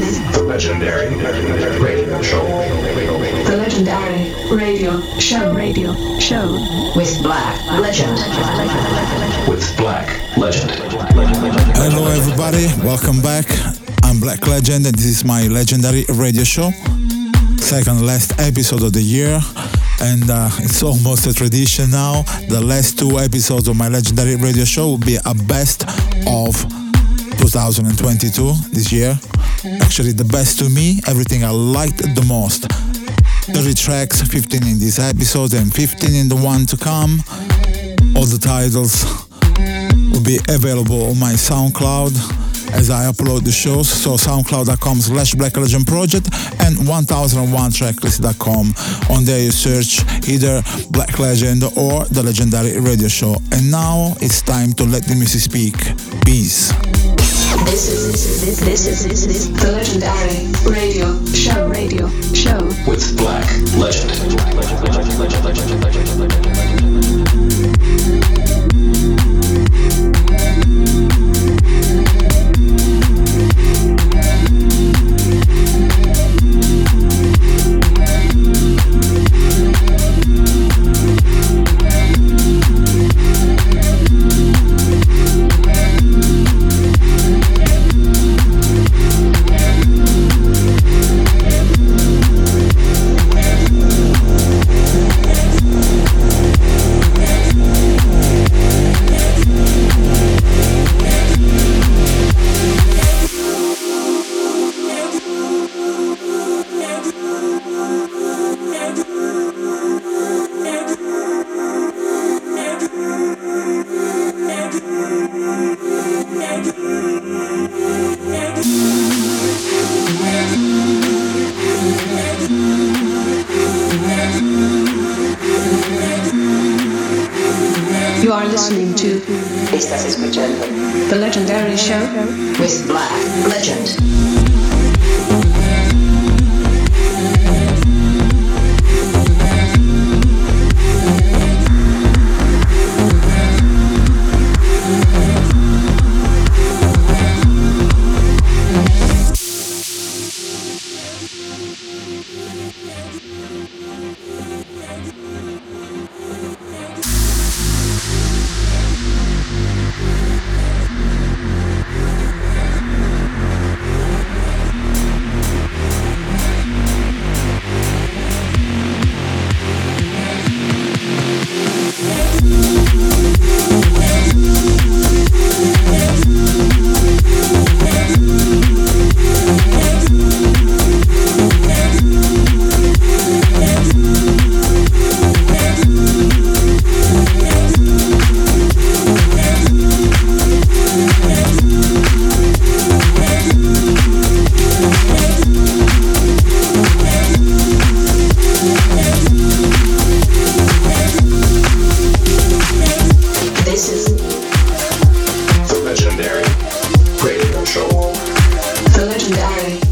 the legendary radio show. The legendary radio show radio show with Black Legend. With Black Legend. Hello, everybody. Welcome back. I'm Black Legend, and this is my legendary radio show. Second last episode of the year, and uh, it's almost a tradition now. The last two episodes of my legendary radio show will be a best of 2022 this year. Actually, the best to me, everything I liked the most. 30 tracks, 15 in this episode and 15 in the one to come. All the titles will be available on my SoundCloud as I upload the shows. So soundcloud.com slash Black Legend Project and 1001tracklist.com. On there you search either Black Legend or the Legendary Radio Show. And now it's time to let the music speak. Peace. This is this this is this is the legendary radio show radio show with Black Legend. You with legendary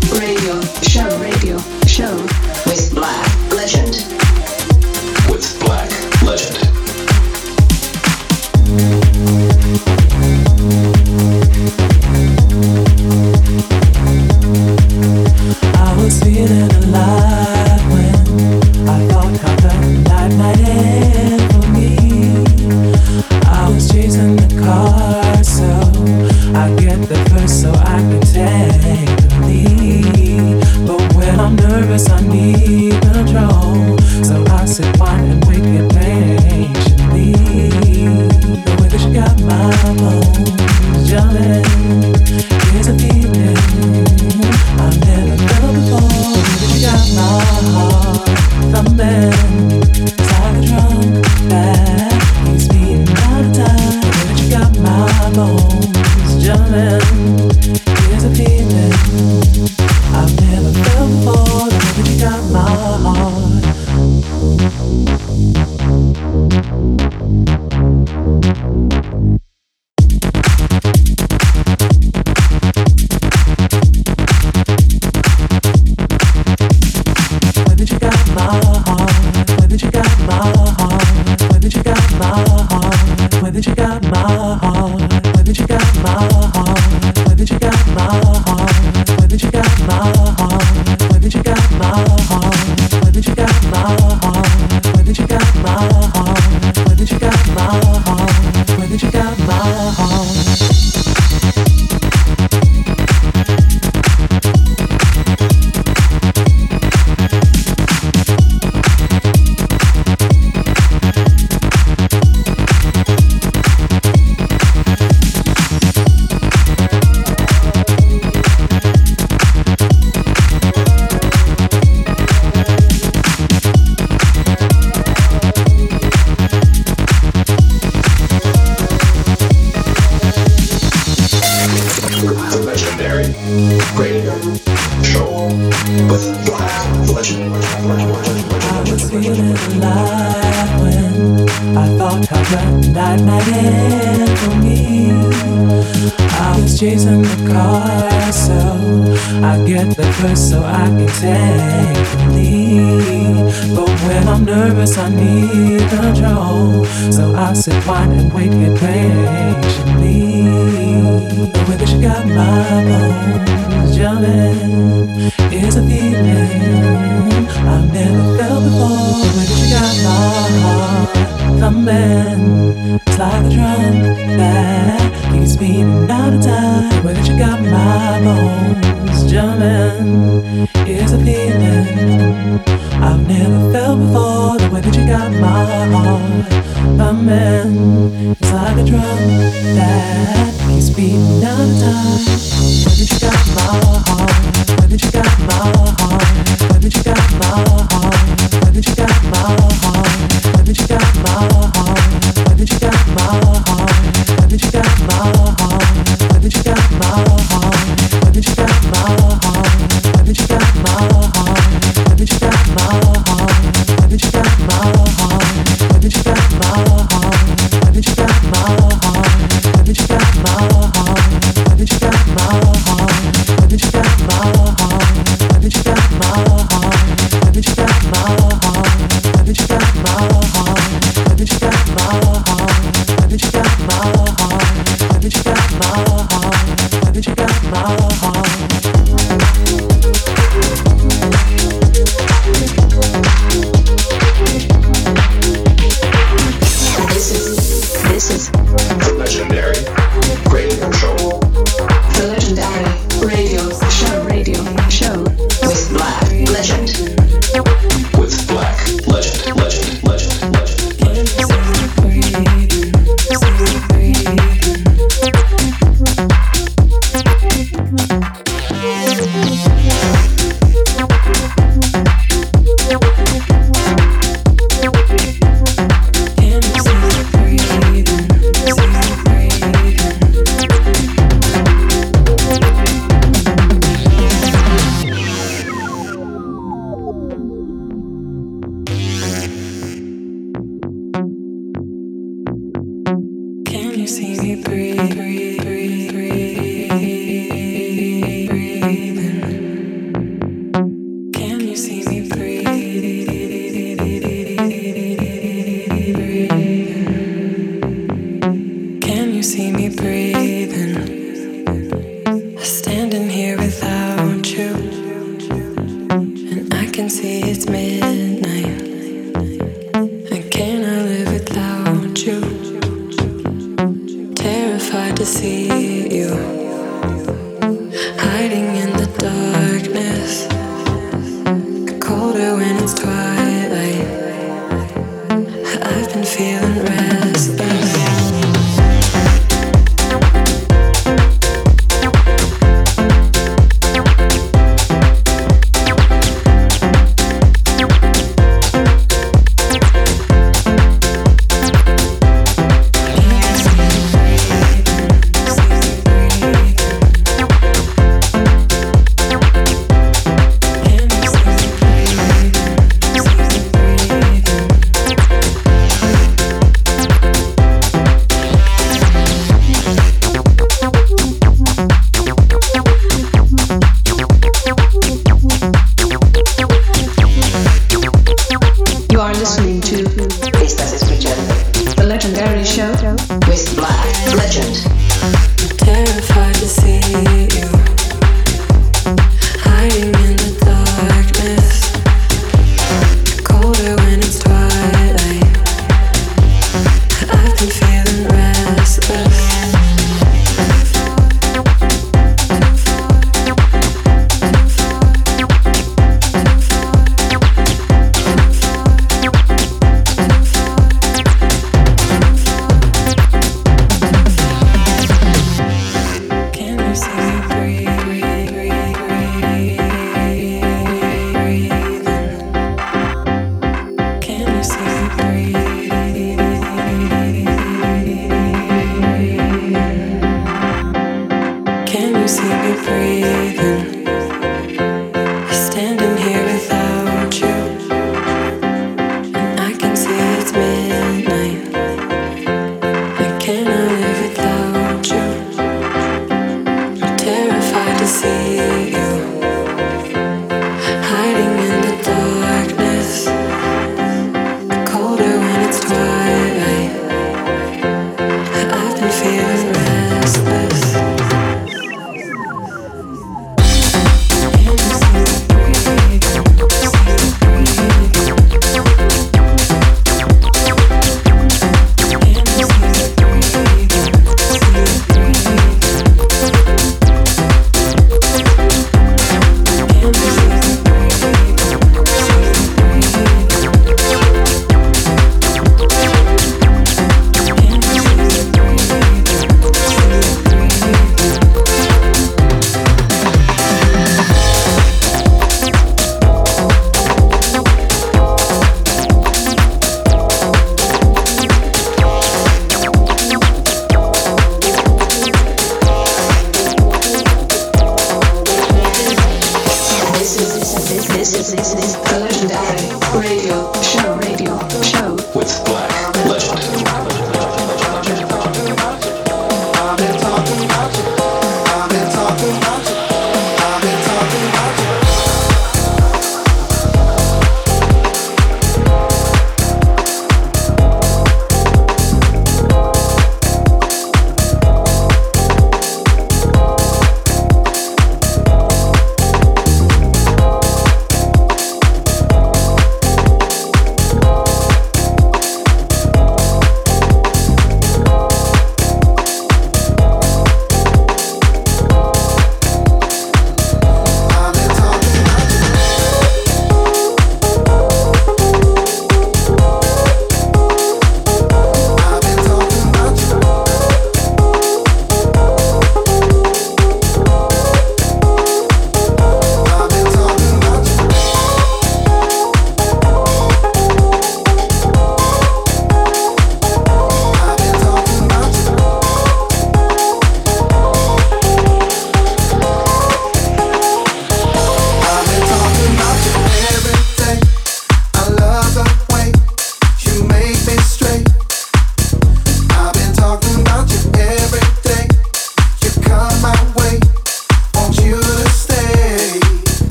sit, wine, and wait feeling red.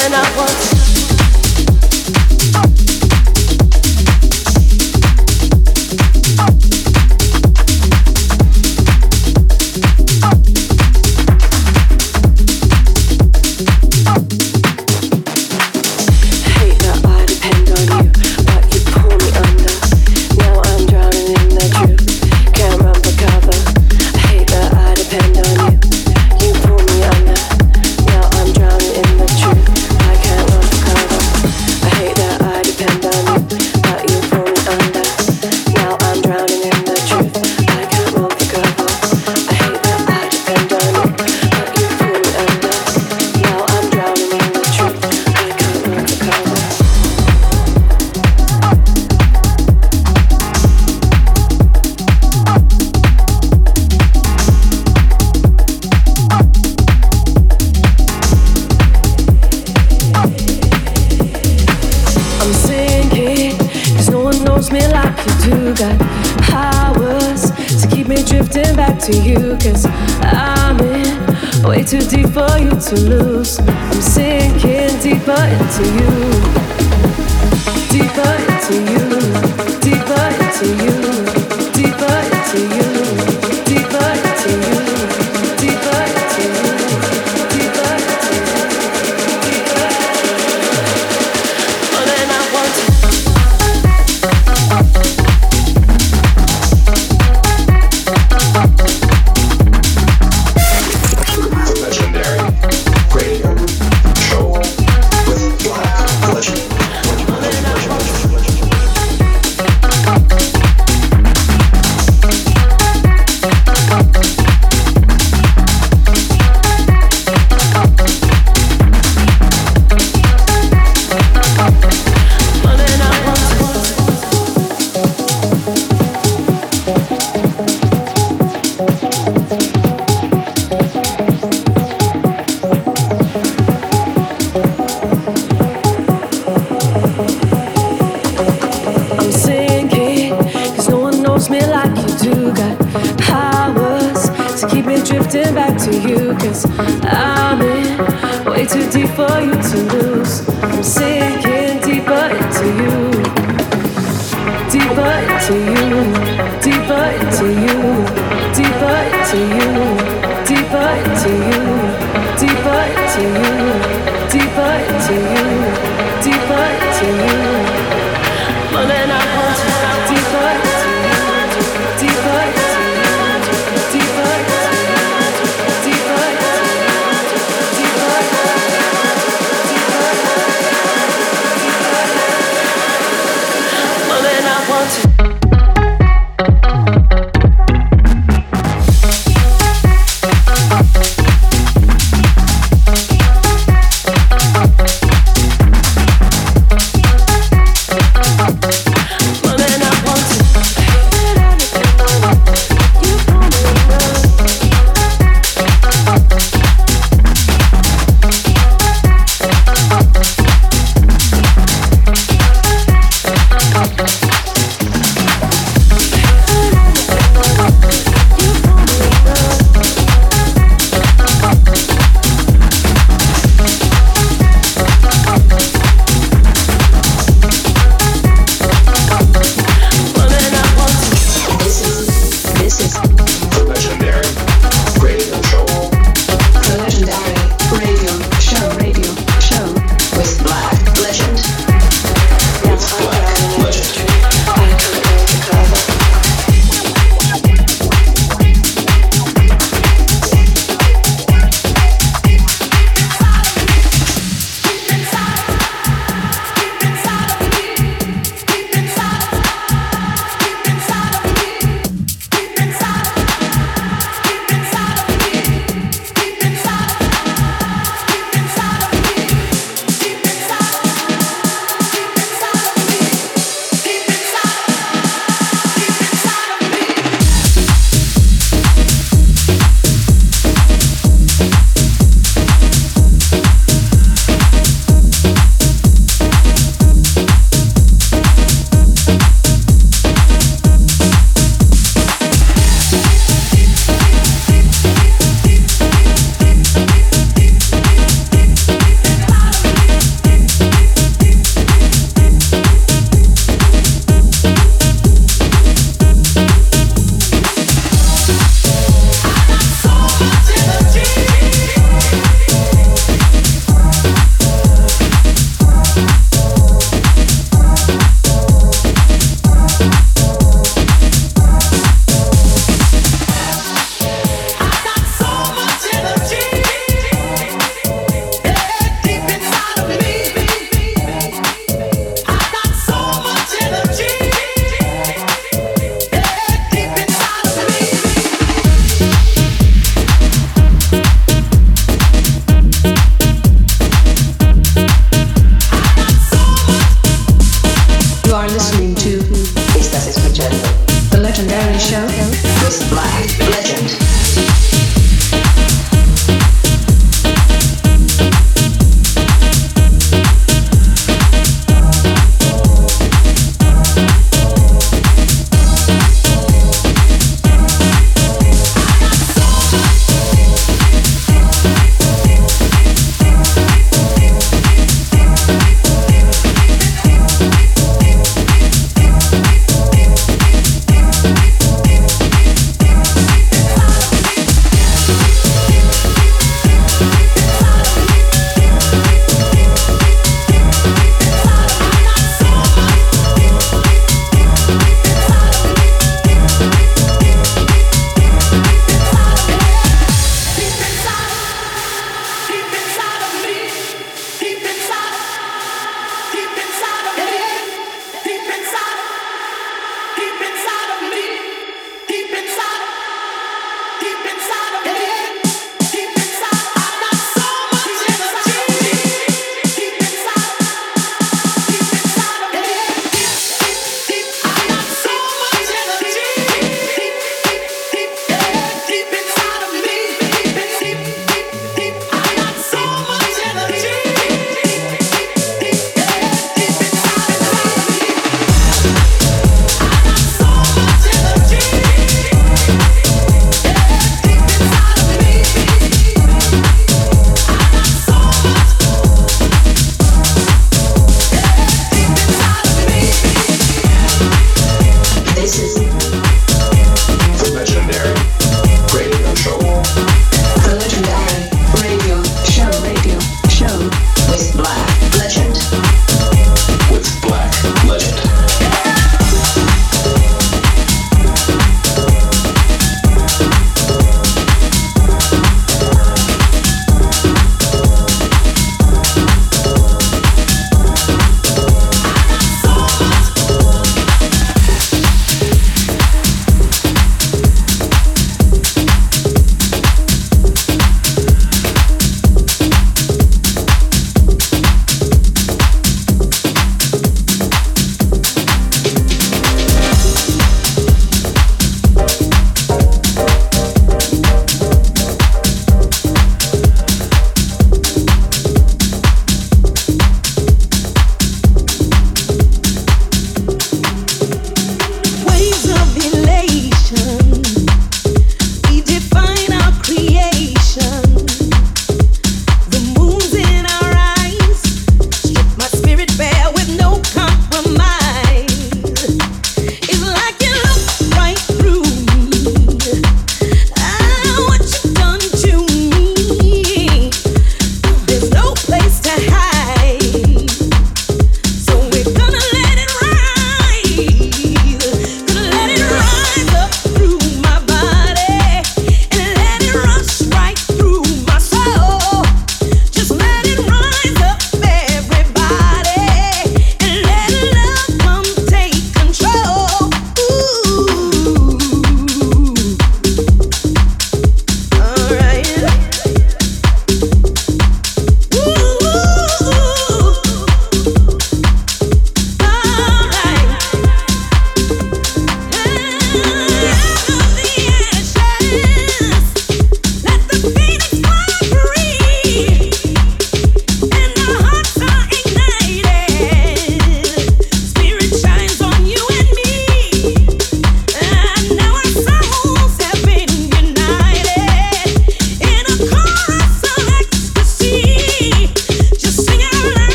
Than I was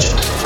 judge.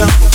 Down.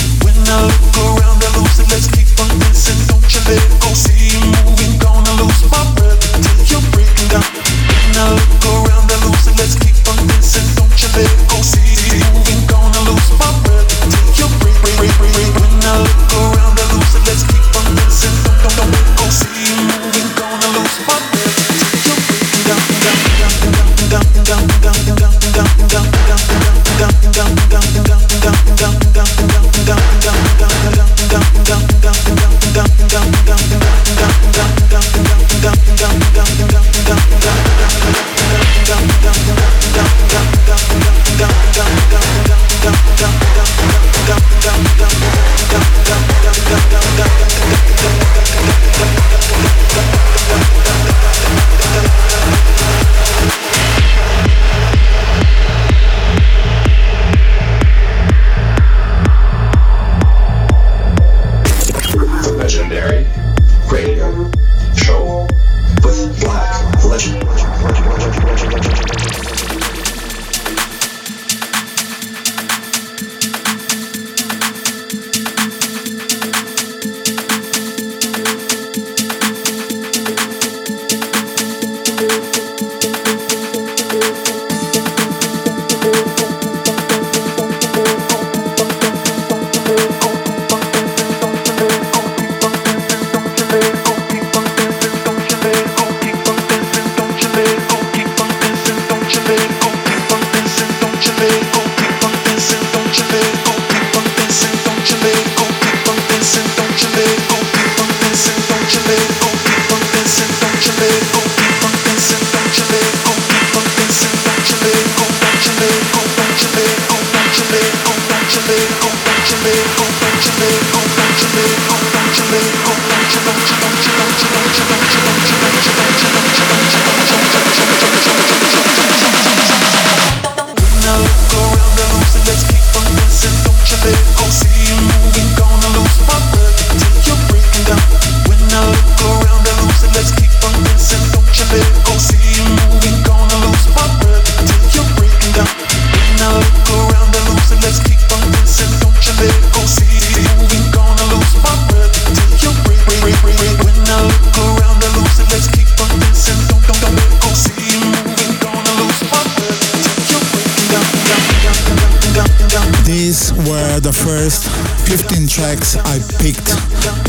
Picked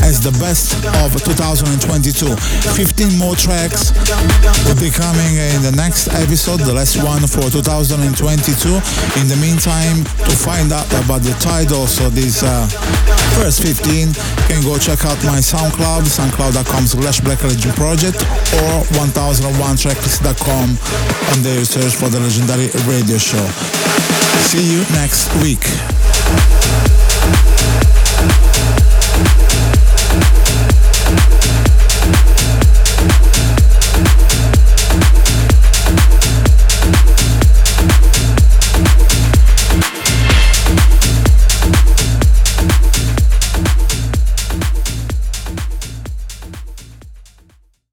as the best of 2022. 15 more tracks will be coming in the next episode, the last one for 2022. In the meantime, to find out about the titles of these uh, first 15, you can go check out my SoundCloud, soundcloud.com slash Black Legend Project or 1001tracklist.com and there you search for the legendary radio show. See you next week.